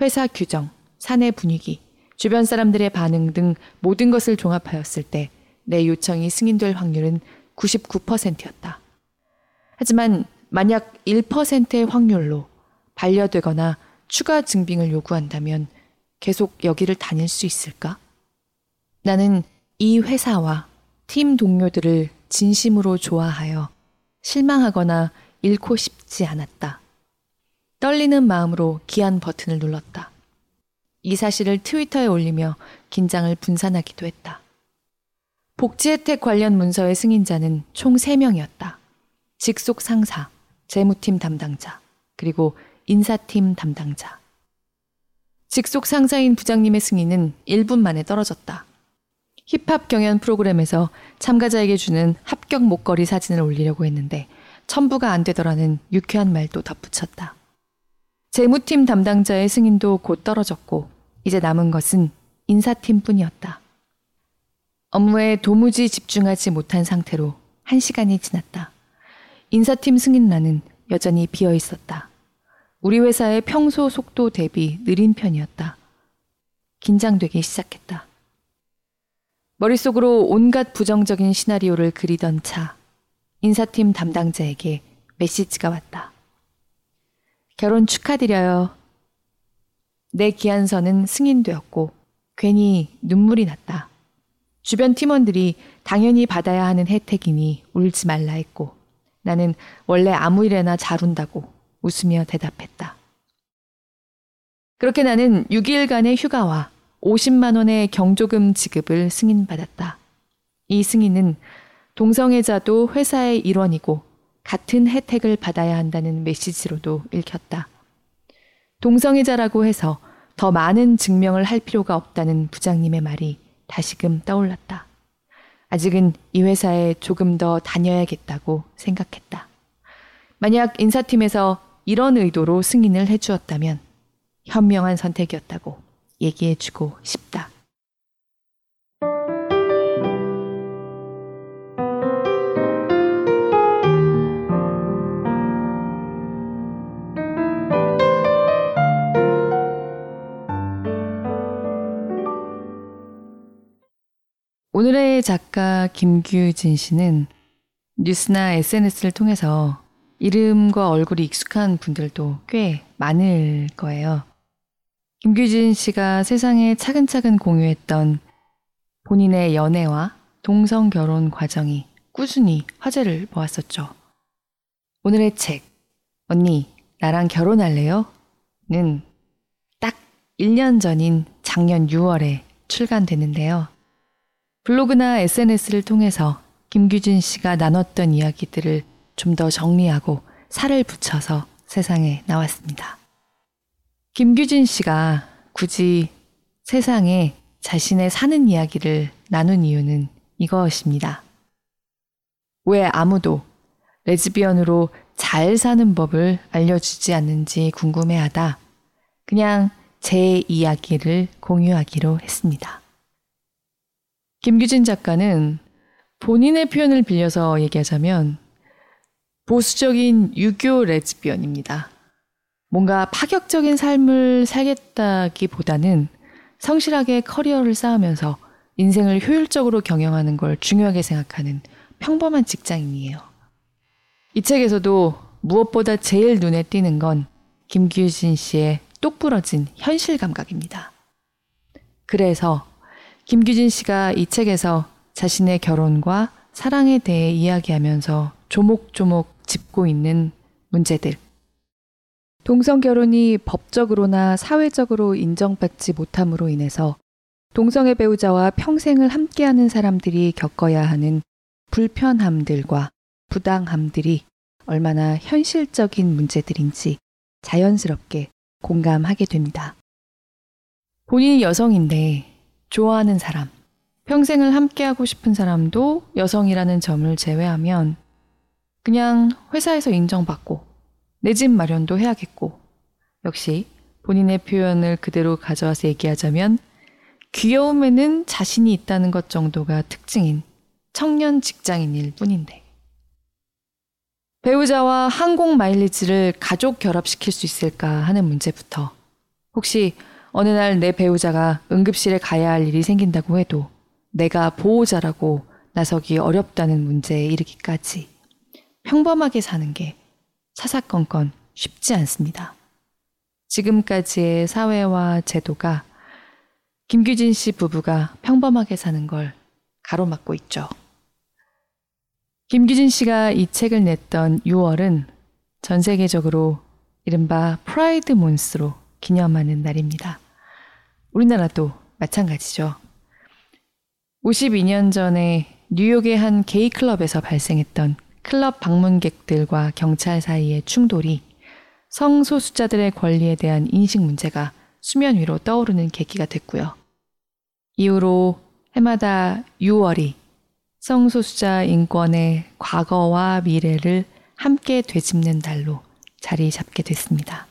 [SPEAKER 1] 회사 규정, 사내 분위기, 주변 사람들의 반응 등 모든 것을 종합하였을 때 내 요청이 승인될 확률은 99%였다. 하지만 만약 1%의 확률로 반려되거나 추가 증빙을 요구한다면 계속 여기를 다닐 수 있을까? 나는 이 회사와 팀 동료들을 진심으로 좋아하여 실망하거나 잃고 싶지 않았다. 떨리는 마음으로 기한 버튼을 눌렀다. 이 사실을 트위터에 올리며 긴장을 분산하기도 했다. 복지 혜택 관련 문서의 승인자는 총 3명이었다. 직속 상사, 재무팀 담당자, 그리고 인사팀 담당자. 직속 상사인 부장님의 승인은 1분 만에 떨어졌다. 힙합 경연 프로그램에서 참가자에게 주는 합격 목걸이 사진을 올리려고 했는데 첨부가 안 되더라는 유쾌한 말도 덧붙였다. 재무팀 담당자의 승인도 곧 떨어졌고 이제 남은 것은 인사팀 뿐이었다. 업무에 도무지 집중하지 못한 상태로 한 시간이 지났다. 인사팀 승인란은 여전히 비어 있었다. 우리 회사의 평소 속도 대비 느린 편이었다. 긴장되기 시작했다. 머릿속으로 온갖 부정적인 시나리오를 그리던 차, 인사팀 담당자에게 메시지가 왔다. 결혼 축하드려요. 내 기한서는 승인되었고 괜히 눈물이 났다. 주변 팀원들이 당연히 받아야 하는 혜택이니 울지 말라 했고 나는 원래 아무 일에나 잘 운다고 웃으며 대답했다. 그렇게 나는 6일간의 휴가와 50만 원의 경조금 지급을 승인받았다. 이 승인은 동성애자도 회사의 일원이고 같은 혜택을 받아야 한다는 메시지로도 읽혔다. 동성애자라고 해서 더 많은 증명을 할 필요가 없다는 부장님의 말이 다시금 떠올랐다. 아직은 이 회사에 조금 더 다녀야겠다고 생각했다. 만약 인사팀에서 이런 의도로 승인을 해주었다면 현명한 선택이었다고 얘기해주고 싶다. 오늘의 작가 김규진 씨는 뉴스나 SNS를 통해서 이름과 얼굴이 익숙한 분들도 꽤 많을 거예요. 김규진 씨가 세상에 차근차근 공유했던 본인의 연애와 동성 결혼 과정이 꾸준히 화제를 모았었죠. 오늘의 책, 언니, 나랑 결혼할래요? 는 딱 1년 전인 작년 6월에 출간되는데요. 블로그나 SNS를 통해서 김규진 씨가 나눴던 이야기들을 좀 더 정리하고 살을 붙여서 세상에 나왔습니다. 김규진 씨가 굳이 세상에 자신의 사는 이야기를 나눈 이유는 이것입니다. 왜 아무도 레즈비언으로 잘 사는 법을 알려주지 않는지 궁금해하다. 그냥 제 이야기를 공유하기로 했습니다. 김규진 작가는 본인의 표현을 빌려서 얘기하자면 보수적인 유교 레즈비언입니다. 뭔가 파격적인 삶을 살겠다기보다는 성실하게 커리어를 쌓으면서 인생을 효율적으로 경영하는 걸 중요하게 생각하는 평범한 직장인이에요. 이 책에서도 무엇보다 제일 눈에 띄는 건 김규진 씨의 똑부러진 현실 감각입니다. 그래서 김규진 씨가 이 책에서 자신의 결혼과 사랑에 대해 이야기하면서 조목조목 짚고 있는 문제들. 동성 결혼이 법적으로나 사회적으로 인정받지 못함으로 인해서 동성애 배우자와 평생을 함께하는 사람들이 겪어야 하는 불편함들과 부당함들이 얼마나 현실적인 문제들인지 자연스럽게 공감하게 됩니다. 본인이 여성인데 좋아하는 사람, 평생을 함께하고 싶은 사람도 여성이라는 점을 제외하면 그냥 회사에서 인정받고 내 집 마련도 해야겠고. 역시 본인의 표현을 그대로 가져와서 얘기하자면 귀여움에는 자신이 있다는 것 정도가 특징인 청년 직장인일 뿐인데. 배우자와 항공 마일리지를 가족 결합시킬 수 있을까 하는 문제부터 혹시 어느 날 내 배우자가 응급실에 가야 할 일이 생긴다고 해도 내가 보호자라고 나서기 어렵다는 문제에 이르기까지 평범하게 사는 게 사사건건 쉽지 않습니다. 지금까지의 사회와 제도가 김규진 씨 부부가 평범하게 사는 걸 가로막고 있죠. 김규진 씨가 이 책을 냈던 6월은 전 세계적으로 이른바 프라이드 몬스로 기념하는 날입니다. 우리나라도 마찬가지죠. 52년 전에 뉴욕의 한 게이 클럽에서 발생했던 클럽 방문객들과 경찰 사이의 충돌이 성소수자들의 권리에 대한 인식 문제가 수면 위로 떠오르는 계기가 됐고요. 이후로 해마다 6월이 성소수자 인권의 과거와 미래를 함께 되짚는 달로 자리 잡게 됐습니다.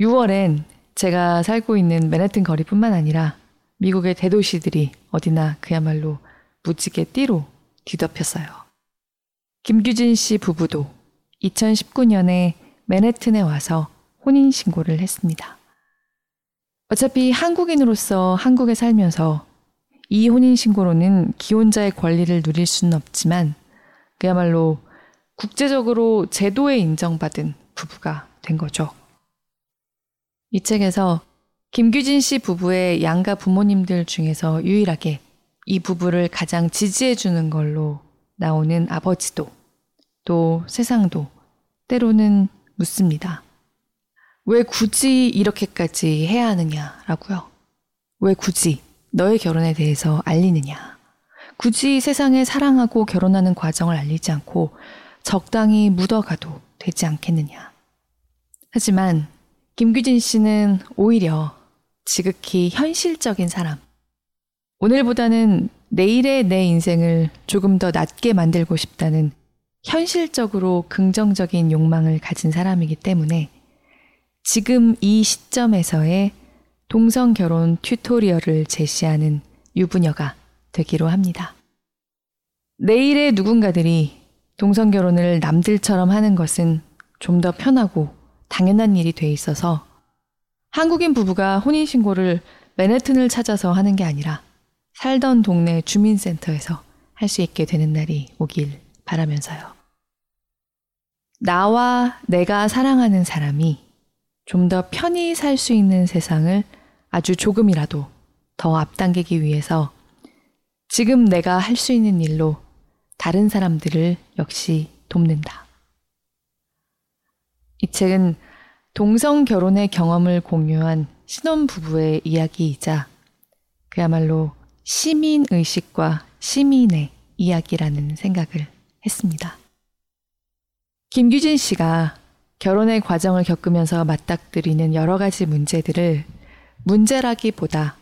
[SPEAKER 1] 6월엔 제가 살고 있는 맨해튼 거리뿐만 아니라 미국의 대도시들이 어디나 그야말로 무지개 띠로 뒤덮였어요. 김규진 씨 부부도 2019년에 맨해튼에 와서 혼인신고를 했습니다. 어차피 한국인으로서 한국에 살면서 이 혼인신고로는 기혼자의 권리를 누릴 수는 없지만 그야말로 국제적으로 제도에 인정받은 부부가 된 거죠. 이 책에서 김규진 씨 부부의 양가 부모님들 중에서 유일하게 이 부부를 가장 지지해주는 걸로 나오는 아버지도 또 세상도 때로는 묻습니다. 왜 굳이 이렇게까지 해야 하느냐라고요. 왜 굳이 너의 결혼에 대해서 알리느냐. 굳이 세상에 사랑하고 결혼하는 과정을 알리지 않고 적당히 묻어가도 되지 않겠느냐. 하지만 김규진 씨는 오히려 지극히 현실적인 사람. 오늘보다는 내일의 내 인생을 조금 더 낫게 만들고 싶다는 현실적으로 긍정적인 욕망을 가진 사람이기 때문에 지금 이 시점에서의 동성 결혼 튜토리얼을 제시하는 유부녀가 되기로 합니다. 내일의 누군가들이 동성 결혼을 남들처럼 하는 것은 좀 더 편하고 당연한 일이 돼 있어서 한국인 부부가 혼인신고를 맨해튼을 찾아서 하는 게 아니라 살던 동네 주민센터에서 할 수 있게 되는 날이 오길 바라면서요. 나와 내가 사랑하는 사람이 좀 더 편히 살 수 있는 세상을 아주 조금이라도 더 앞당기기 위해서 지금 내가 할 수 있는 일로 다른 사람들을 역시 돕는다. 이 책은 동성 결혼의 경험을 공유한 신혼부부의 이야기이자 그야말로 시민 의식과 시민의 이야기라는 생각을 했습니다. 김규진 씨가 결혼의 과정을 겪으면서 맞닥뜨리는 여러 가지 문제들을 문제라기보다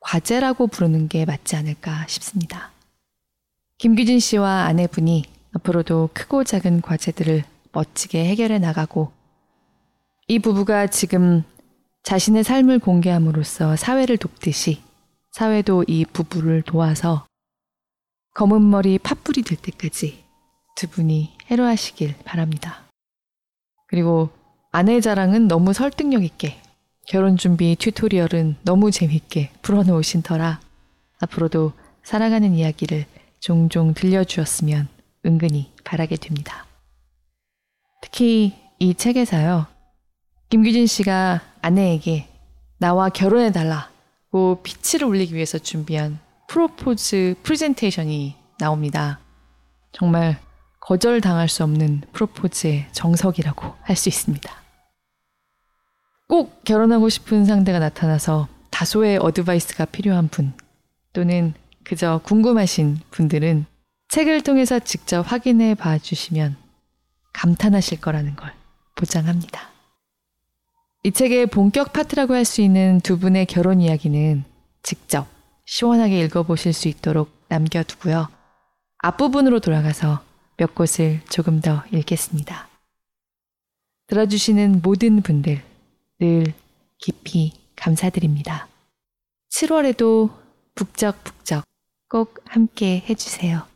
[SPEAKER 1] 과제라고 부르는 게 맞지 않을까 싶습니다. 김규진 씨와 아내분이 앞으로도 크고 작은 과제들을 멋지게 해결해 나가고 이 부부가 지금 자신의 삶을 공개함으로써 사회를 돕듯이 사회도 이 부부를 도와서 검은 머리 팥불이 될 때까지 두 분이 해로하시길 바랍니다. 그리고 아내 자랑은 너무 설득력 있게 결혼 준비 tutorial은 너무 재밌게 풀어놓으신 터라 앞으로도 사랑하는 이야기를 종종 들려주었으면 은근히 바라게 됩니다. 특히 이 책에서요. 김규진 씨가 아내에게 나와 결혼해달라 고백을 올리기 위해서 준비한 프로포즈 프레젠테이션이 나옵니다. 정말 거절당할 수 없는 프로포즈의 정석이라고 할 수 있습니다. 꼭 결혼하고 싶은 상대가 나타나서 다소의 어드바이스가 필요한 분 또는 그저 궁금하신 분들은 책을 통해서 직접 확인해 봐 주시면 감탄하실 거라는 걸 보장합니다. 이 책의 본격 파트라고 할 수 있는 두 분의 결혼 이야기는 직접 시원하게 읽어보실 수 있도록 남겨두고요. 앞부분으로 돌아가서 몇 곳을 조금 더 읽겠습니다. 들어주시는 모든 분들 늘 깊이 감사드립니다. 7월에도 북적북적 꼭 함께 해주세요.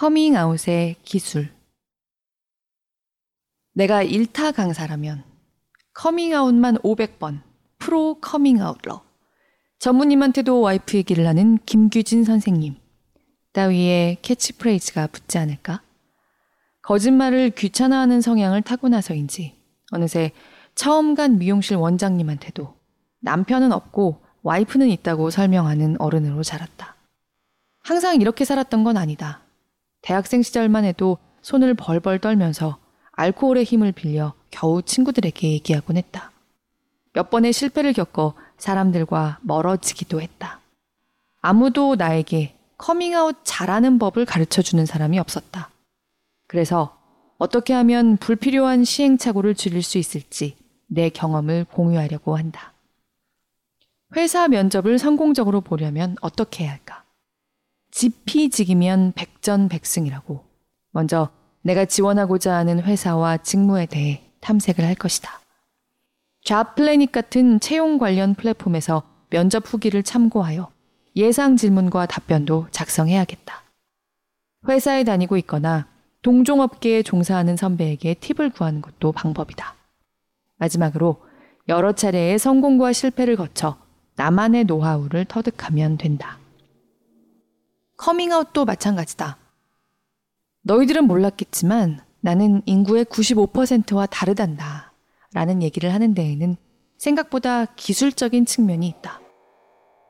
[SPEAKER 1] 커밍아웃의 기술. 내가 일타 강사라면 커밍아웃만 500번 프로 커밍아웃러. 전무님한테도 와이프 얘기를 하는 김규진 선생님. 따위의 캐치프레이즈가 붙지 않을까? 거짓말을 귀찮아하는 성향을 타고나서인지 어느새 처음 간 미용실 원장님한테도 남편은 없고 와이프는 있다고 설명하는 어른으로 자랐다. 항상 이렇게 살았던 건 아니다. 대학생 시절만 해도 손을 벌벌 떨면서 알코올의 힘을 빌려 겨우 친구들에게 얘기하곤 했다. 몇 번의 실패를 겪어 사람들과 멀어지기도 했다. 아무도 나에게 커밍아웃 잘하는 법을 가르쳐 주는 사람이 없었다. 그래서 어떻게 하면 불필요한 시행착오를 줄일 수 있을지 내 경험을 공유하려고 한다. 회사 면접을 성공적으로 보려면 어떻게 해야 할까? 지피직이면 백전백승이라고. 먼저 내가 지원하고자 하는 회사와 직무에 대해 탐색을 할 것이다. 좌플래닛 같은 채용 관련 플랫폼에서 면접 후기를 참고하여 예상 질문과 답변도 작성해야겠다. 회사에 다니고 있거나 동종업계에 종사하는 선배에게 팁을 구하는 것도 방법이다. 마지막으로 여러 차례의 성공과 실패를 거쳐 나만의 노하우를 터득하면 된다. 커밍아웃도 마찬가지다. 너희들은 몰랐겠지만 나는 인구의 95%와 다르단다. 라는 얘기를 하는 데에는 생각보다 기술적인 측면이 있다.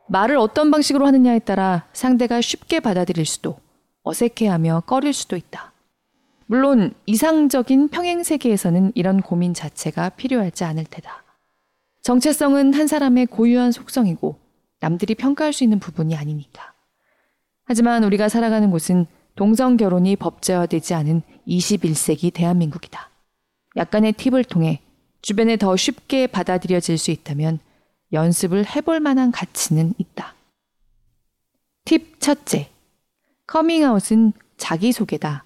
[SPEAKER 1] 말을 어떤 방식으로 하느냐에 따라 상대가 쉽게 받아들일 수도 어색해하며 꺼릴 수도 있다. 물론 이상적인 평행 세계에서는 이런 고민 자체가 필요하지 않을 테다. 정체성은 한 사람의 고유한 속성이고 남들이 평가할 수 있는 부분이 아니니까. 하지만 우리가 살아가는 곳은 동성 결혼이 법제화되지 않은 21세기 대한민국이다. 약간의 팁을 통해 주변에 더 쉽게 받아들여질 수 있다면 연습을 해볼 만한 가치는 있다. 팁 첫째. 커밍아웃은 자기소개다.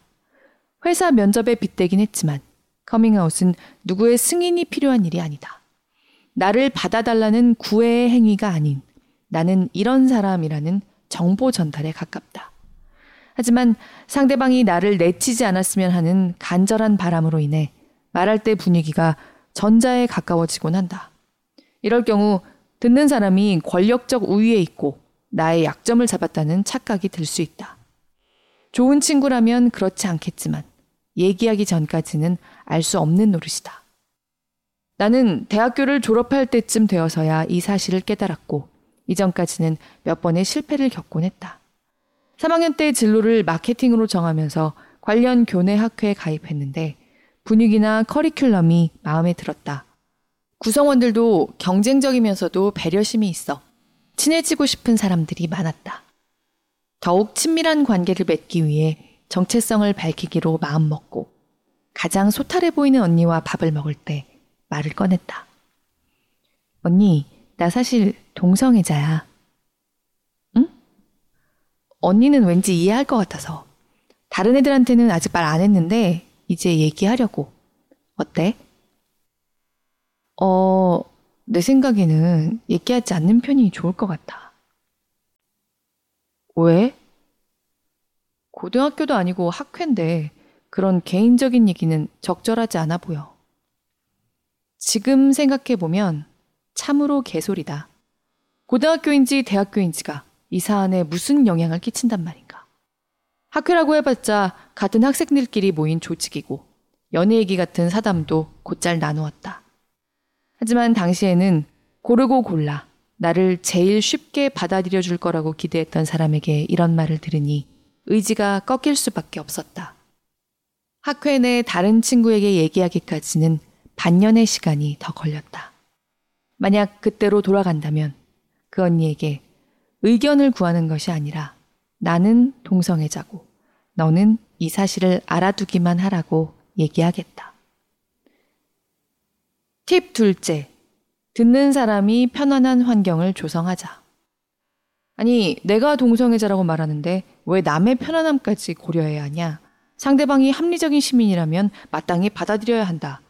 [SPEAKER 1] 회사 면접에 빗대긴 했지만 커밍아웃은 누구의 승인이 필요한 일이 아니다. 나를 받아달라는 구애의 행위가 아닌 나는 이런 사람이라는 정보 전달에 가깝다. 하지만 상대방이 나를 내치지 않았으면 하는 간절한 바람으로 인해 말할 때 분위기가 전자에 가까워지곤 한다. 이럴 경우 듣는 사람이 권력적 우위에 있고 나의 약점을 잡았다는 착각이 들 수 있다. 좋은 친구라면 그렇지 않겠지만 얘기하기 전까지는 알 수 없는 노릇이다. 나는 대학교를 졸업할 때쯤 되어서야 이 사실을 깨달았고 이전까지는 몇 번의 실패를 겪곤 했다. 3학년 때 진로를 마케팅으로 정하면서 관련 교내 학회에 가입했는데 분위기나 커리큘럼이 마음에 들었다. 구성원들도 경쟁적이면서도 배려심이 있어 친해지고 싶은 사람들이 많았다. 더욱 친밀한 관계를 맺기 위해 정체성을 밝히기로 마음먹고 가장 소탈해 보이는 언니와 밥을 먹을 때 말을 꺼냈다. 언니, 나 사실 동성애자야. 응? 언니는 왠지 이해할 것 같아서. 다른 애들한테는 아직 말 안 했는데, 이제 얘기하려고. 어때? 어, 내 생각에는 얘기하지 않는 편이 좋을 것 같아. 왜? 고등학교도 아니고 학회인데 그런 개인적인 얘기는 적절하지 않아 보여. 지금 생각해보면 참으로 개소리다. 고등학교인지 대학교인지가 이 사안에 무슨 영향을 끼친단 말인가. 학회라고 해봤자 같은 학생들끼리 모인 조직이고 연애 얘기 같은 사담도 곧잘 나누었다. 하지만 당시에는 고르고 골라 나를 제일 쉽게 받아들여 줄 거라고 기대했던 사람에게 이런 말을 들으니 의지가 꺾일 수밖에 없었다. 학회 내 다른 친구에게 얘기하기까지는 반년의 시간이 더 걸렸다. 만약 그때로 돌아간다면 그 언니에게 의견을 구하는 것이 아니라 나는 동성애자고 너는 이 사실을 알아두기만 하라고 얘기하겠다. 팁 둘째. 듣는 사람이 편안한 환경을 조성하자. 아니, 내가 동성애자라고 말하는데 왜 남의 편안함까지 고려해야 하냐? 상대방이 합리적인 시민이라면 마땅히 받아들여야 한다.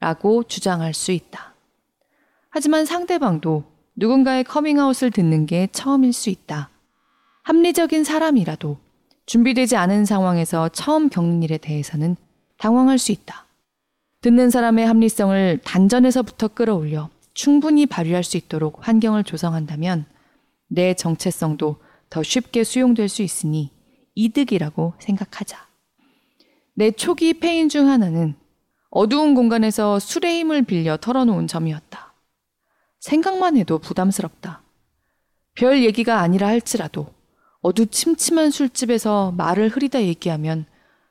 [SPEAKER 1] 라고 주장할 수 있다. 하지만 상대방도 누군가의 커밍아웃을 듣는 게 처음일 수 있다. 합리적인 사람이라도 준비되지 않은 상황에서 처음 겪는 일에 대해서는 당황할 수 있다. 듣는 사람의 합리성을 단전에서부터 끌어올려 충분히 발휘할 수 있도록 환경을 조성한다면 내 정체성도 더 쉽게 수용될 수 있으니 이득이라고 생각하자. 내 초기 패인 중 하나는 어두운 공간에서 술의 힘을 빌려 털어놓은 점이었다. 생각만 해도 부담스럽다. 별 얘기가 아니라 할지라도 어두침침한 술집에서 말을 흐리다 얘기하면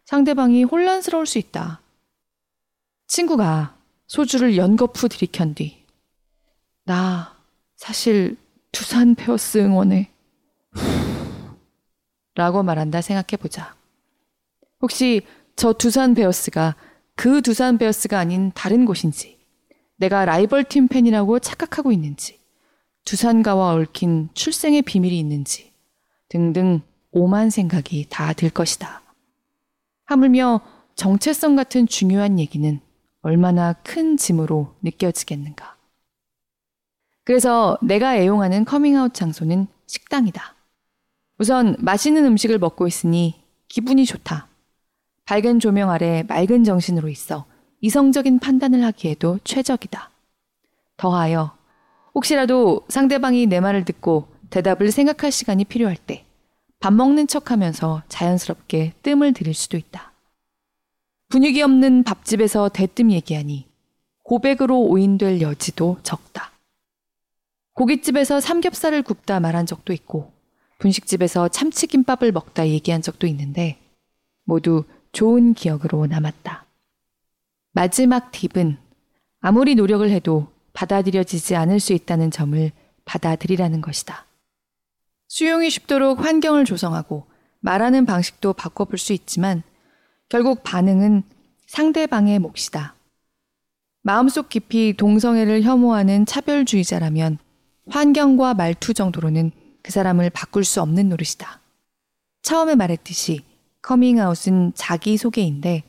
[SPEAKER 1] 상대방이 혼란스러울 수 있다. 친구가 소주를 연거푸 들이켠 뒤, 나 사실 두산 베어스 응원해. <laughs> 라고 말한다 생각해보자. 혹시 저 두산 베어스가 그 두산 베어스가 아닌 다른 곳인지, 내가 라이벌 팀 팬이라고 착각하고 있는지, 두산가와 얽힌 출생의 비밀이 있는지, 등등 오만 생각이 다 들 것이다. 하물며 정체성 같은 중요한 얘기는 얼마나 큰 짐으로 느껴지겠는가. 그래서 내가 애용하는 커밍아웃 장소는 식당이다. 우선 맛있는 음식을 먹고 있으니 기분이 좋다. 밝은 조명 아래 맑은 정신으로 있어 이성적인 판단을 하기에도 최적이다. 더하여 혹시라도 상대방이 내 말을 듣고 대답을 생각할 시간이 필요할 때 밥 먹는 척 하면서 자연스럽게 뜸을 들일 수도 있다. 분위기 없는 밥집에서 대뜸 얘기하니 고백으로 오인될 여지도 적다. 고깃집에서 삼겹살을 굽다 말한 적도 있고 분식집에서 참치김밥을 먹다 얘기한 적도 있는데 모두 좋은 기억으로 남았다. 마지막 팁은 아무리 노력을 해도 받아들여지지 않을 수 있다는 점을 받아들이라는 것이다. 수용이 쉽도록 환경을 조성하고 말하는 방식도 바꿔볼 수 있지만 결국 반응은 상대방의 몫이다. 마음속 깊이 동성애를 혐오하는 차별주의자라면 환경과 말투 정도로는 그 사람을 바꿀 수 없는 노릇이다. 처음에 말했듯이 커밍아웃은 자기소개인데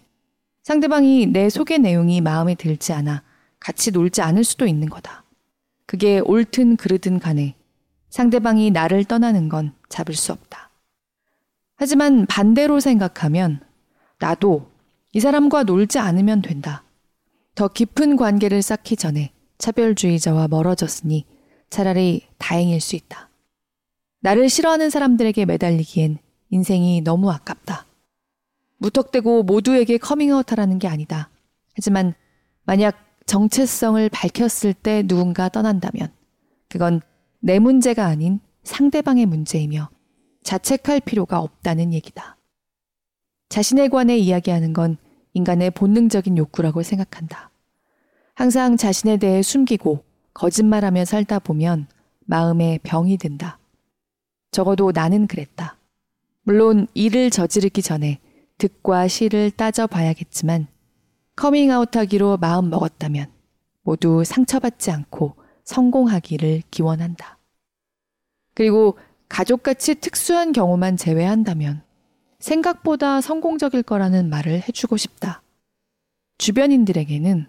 [SPEAKER 1] 상대방이 내 소개 내용이 마음에 들지 않아 같이 놀지 않을 수도 있는 거다. 그게 옳든 그르든 간에 상대방이 나를 떠나는 건 잡을 수 없다. 하지만 반대로 생각하면 나도 이 사람과 놀지 않으면 된다. 더 깊은 관계를 쌓기 전에 차별주의자와 멀어졌으니 차라리 다행일 수 있다. 나를 싫어하는 사람들에게 매달리기엔 인생이 너무 아깝다. 무턱대고 모두에게 커밍아웃 하라는 게 아니다. 하지만 만약 정체성을 밝혔을 때 누군가 떠난다면 그건 내 문제가 아닌 상대방의 문제이며 자책할 필요가 없다는 얘기다. 자신에 관해 이야기하는 건 인간의 본능적인 욕구라고 생각한다. 항상 자신에 대해 숨기고 거짓말하며 살다 보면 마음에 병이 든다. 적어도 나는 그랬다. 물론 일을 저지르기 전에 득과 실을 따져봐야겠지만 커밍아웃 하기로 마음 먹었다면 모두 상처받지 않고 성공하기를 기원한다. 그리고 가족같이 특수한 경우만 제외한다면 생각보다 성공적일 거라는 말을 해주고 싶다. 주변인들에게는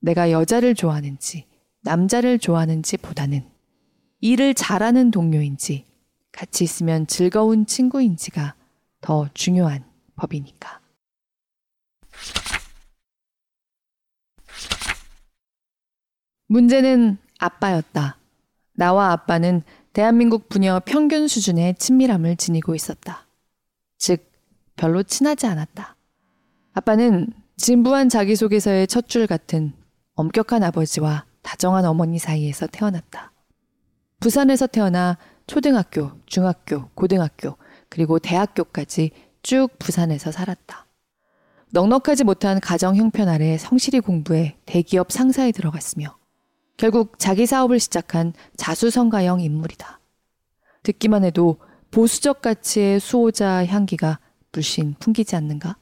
[SPEAKER 1] 내가 여자를 좋아하는지 남자를 좋아하는지 보다는 일을 잘하는 동료인지 같이 있으면 즐거운 친구인지가 더 중요한 법이니까. 문제는 아빠였다. 나와 아빠는 대한민국 부녀 평균 수준의 친밀함을 지니고 있었다. 즉, 별로 친하지 않았다. 아빠는 진부한 자기소개서의 첫 줄 같은 엄격한 아버지와 다정한 어머니 사이에서 태어났다. 부산에서 태어나 초등학교, 중학교, 고등학교, 그리고 대학교까지 쭉 부산에서 살았다. 넉넉하지 못한 가정 형편 아래 성실히 공부해 대기업 상사에 들어갔으며 결국 자기 사업을 시작한 자수성가형 인물이다. 듣기만 해도 보수적 가치의 수호자 향기가 물씬 풍기지 않는가?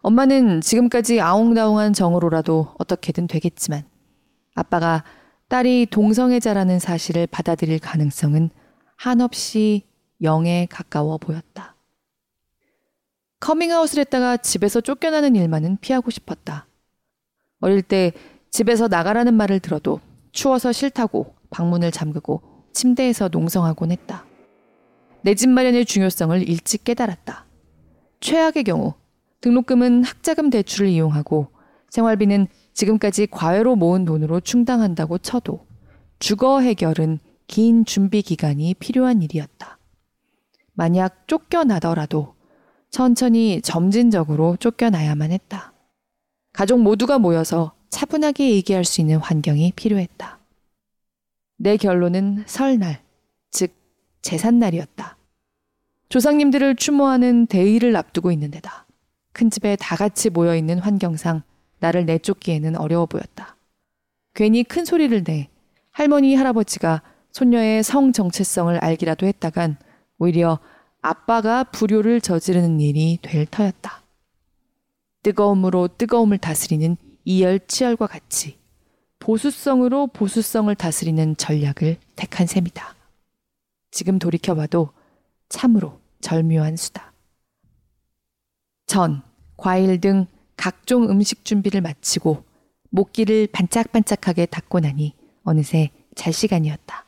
[SPEAKER 1] 엄마는 지금까지 아웅다웅한 정으로라도 어떻게든 되겠지만 아빠가 딸이 동성애자라는 사실을 받아들일 가능성은 한없이 영에 가까워 보였다. 커밍아웃을 했다가 집에서 쫓겨나는 일만은 피하고 싶었다. 어릴 때 집에서 나가라는 말을 들어도 추워서 싫다고 방문을 잠그고 침대에서 농성하곤 했다. 내 집 마련의 중요성을 일찍 깨달았다. 최악의 경우 등록금은 학자금 대출을 이용하고 생활비는 지금까지 과외로 모은 돈으로 충당한다고 쳐도 주거 해결은 긴 준비 기간이 필요한 일이었다. 만약 쫓겨나더라도 천천히 점진적으로 쫓겨나야만 했다. 가족 모두가 모여서 차분하게 얘기할 수 있는 환경이 필요했다. 내 결론은 설날, 즉 제삿날이었다. 조상님들을 추모하는 대의를 앞두고 있는 데다. 큰 집에 다 같이 모여 있는 환경상 나를 내쫓기에는 어려워 보였다. 괜히 큰 소리를 내 할머니, 할아버지가 손녀의 성 정체성을 알기라도 했다간 오히려 아빠가 불효를 저지르는 일이 될 터였다. 뜨거움으로 뜨거움을 다스리는 이열치열과 같이 보수성으로 보수성을 다스리는 전략을 택한 셈이다. 지금 돌이켜봐도 참으로 절묘한 수다. 전, 과일 등 각종 음식 준비를 마치고 목기를 반짝반짝하게 닦고 나니 어느새 잘 시간이었다.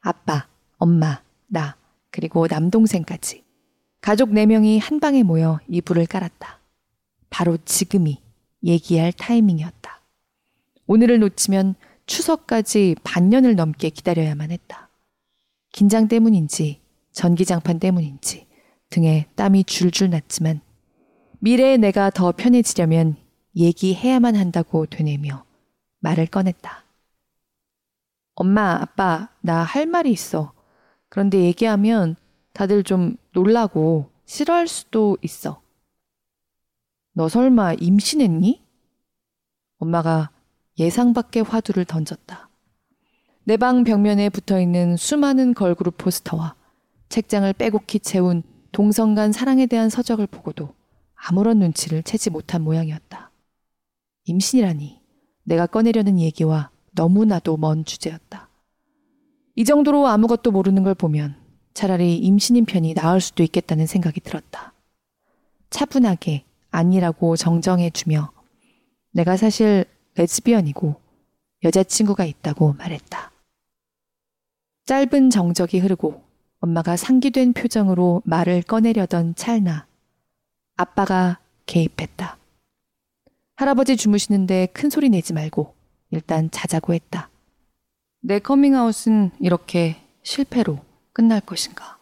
[SPEAKER 1] 아빠, 엄마, 나, 그리고 남동생까지. 가족 4명이 한 방에 모여 이불을 깔았다. 바로 지금이 얘기할 타이밍이었다. 오늘을 놓치면 추석까지 반년을 넘게 기다려야만 했다. 긴장 때문인지 전기장판 때문인지 등에 땀이 줄줄 났지만 미래의 내가 더 편해지려면 얘기해야만 한다고 되뇌며 말을 꺼냈다. 엄마, 아빠, 나 할 말이 있어. 그런데 얘기하면 다들 좀 놀라고 싫어할 수도 있어. 너 설마 임신했니? 엄마가 예상 밖의 화두를 던졌다. 내 방 벽면에 붙어 있는 수많은 걸그룹 포스터와 책장을 빼곡히 채운 동성 간 사랑에 대한 서적을 보고도 아무런 눈치를 채지 못한 모양이었다. 임신이라니 내가 꺼내려는 얘기와 너무나도 먼 주제였다. 이 정도로 아무것도 모르는 걸 보면 차라리 임신인 편이 나을 수도 있겠다는 생각이 들었다. 차분하게 아니라고 정정해주며 내가 사실 레즈비언이고 여자친구가 있다고 말했다. 짧은 정적이 흐르고 엄마가 상기된 표정으로 말을 꺼내려던 찰나 아빠가 개입했다. 할아버지 주무시는데 큰 소리 내지 말고 일단 자자고 했다. 내 커밍아웃은 이렇게 실패로 끝날 것인가?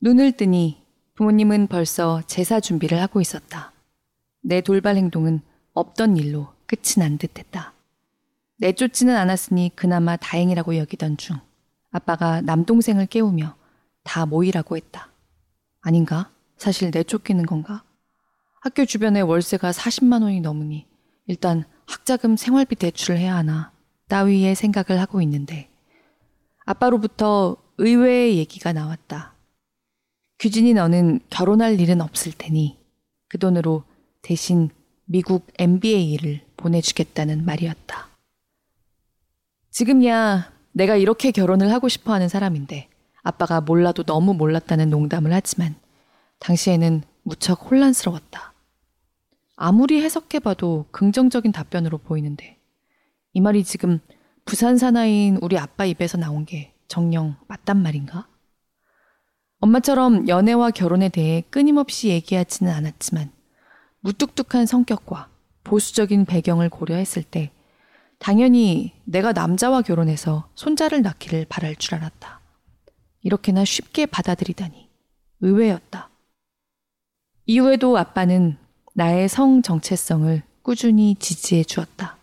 [SPEAKER 1] 눈을 뜨니 부모님은 벌써 제사 준비를 하고 있었다. 내 돌발 행동은 없던 일로 끝이 난 듯 했다. 내쫓지는 않았으니 그나마 다행이라고 여기던 중 아빠가 남동생을 깨우며 다 모이라고 했다. 아닌가? 사실 내쫓기는 건가? 학교 주변에 월세가 40만 원이 넘으니 일단 학자금 생활비 대출을 해야 하나 따위의 생각을 하고 있는데 아빠로부터 의외의 얘기가 나왔다. 규진이 너는 결혼할 일은 없을 테니 그 돈으로 대신 미국 MBA를 보내주겠다는 말이었다. 지금야 내가 이렇게 결혼을 하고 싶어 하는 사람인데 아빠가 몰라도 너무 몰랐다는 농담을 하지만 당시에는 무척 혼란스러웠다. 아무리 해석해봐도 긍정적인 답변으로 보이는데 이 말이 지금 부산 사나이인 우리 아빠 입에서 나온 게 정녕 맞단 말인가? 엄마처럼 연애와 결혼에 대해 끊임없이 얘기하지는 않았지만 무뚝뚝한 성격과 보수적인 배경을 고려했을 때 당연히 내가 남자와 결혼해서 손자를 낳기를 바랄 줄 알았다. 이렇게나 쉽게 받아들이다니 의외였다. 이후에도 아빠는 나의 성 정체성을 꾸준히 지지해 주었다.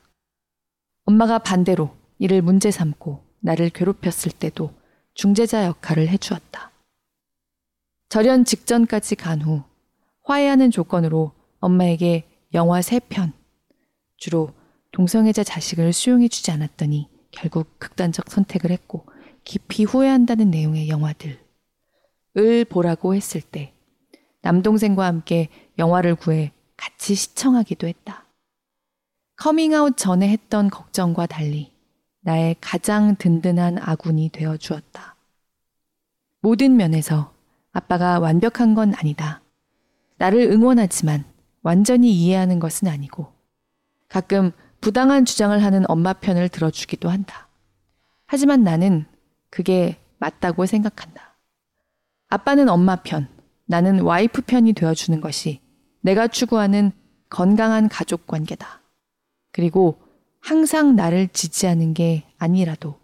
[SPEAKER 1] 엄마가 반대로 이를 문제 삼고 나를 괴롭혔을 때도 중재자 역할을 해 주었다. 절연 직전까지 간 후 화해하는 조건으로 엄마에게 영화 3편, 주로 동성애자 자식을 수용해 주지 않았더니 결국 극단적 선택을 했고 깊이 후회한다는 내용의 영화들을 보라고 했을 때 남동생과 함께 영화를 구해 같이 시청하기도 했다. 커밍아웃 전에 했던 걱정과 달리 나의 가장 든든한 아군이 되어 주었다. 모든 면에서 아빠가 완벽한 건 아니다. 나를 응원하지만 완전히 이해하는 것은 아니고 가끔 부당한 주장을 하는 엄마 편을 들어주기도 한다. 하지만 나는 그게 맞다고 생각한다. 아빠는 엄마 편, 나는 와이프 편이 되어주는 것이 내가 추구하는 건강한 가족 관계다. 그리고 항상 나를 지지하는 게 아니라도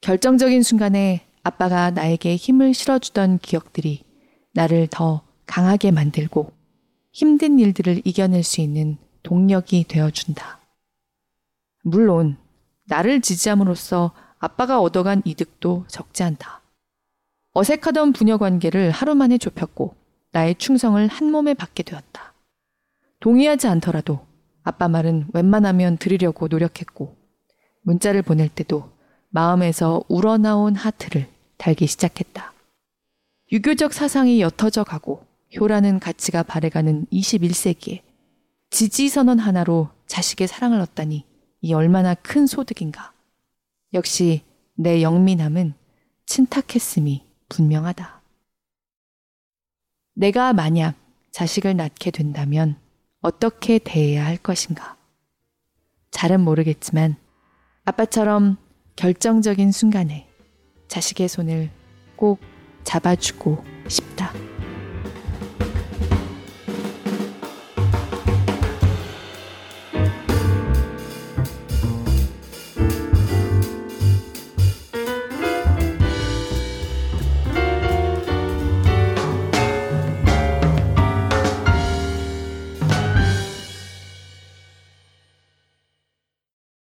[SPEAKER 1] 결정적인 순간에 아빠가 나에게 힘을 실어주던 기억들이 나를 더 강하게 만들고 힘든 일들을 이겨낼 수 있는 동력이 되어준다. 물론 나를 지지함으로써 아빠가 얻어간 이득도 적지 않다. 어색하던 부녀 관계를 하루 만에 좁혔고 나의 충성을 한 몸에 받게 되었다. 동의하지 않더라도 아빠 말은 웬만하면 들으려고 노력했고 문자를 보낼 때도 마음에서 우러나온 하트를 달기 시작했다. 유교적 사상이 옅어져 가고 효라는 가치가 발해가는 21세기에 지지선언 하나로 자식의 사랑을 얻다니 이 얼마나 큰 소득인가. 역시 내 영민함은 친탁했음이 분명하다. 내가 만약 자식을 낳게 된다면 어떻게 대해야 할 것인가? 잘은 모르겠지만 아빠처럼 결정적인 순간에 자식의 손을 꼭 잡아주고 싶다.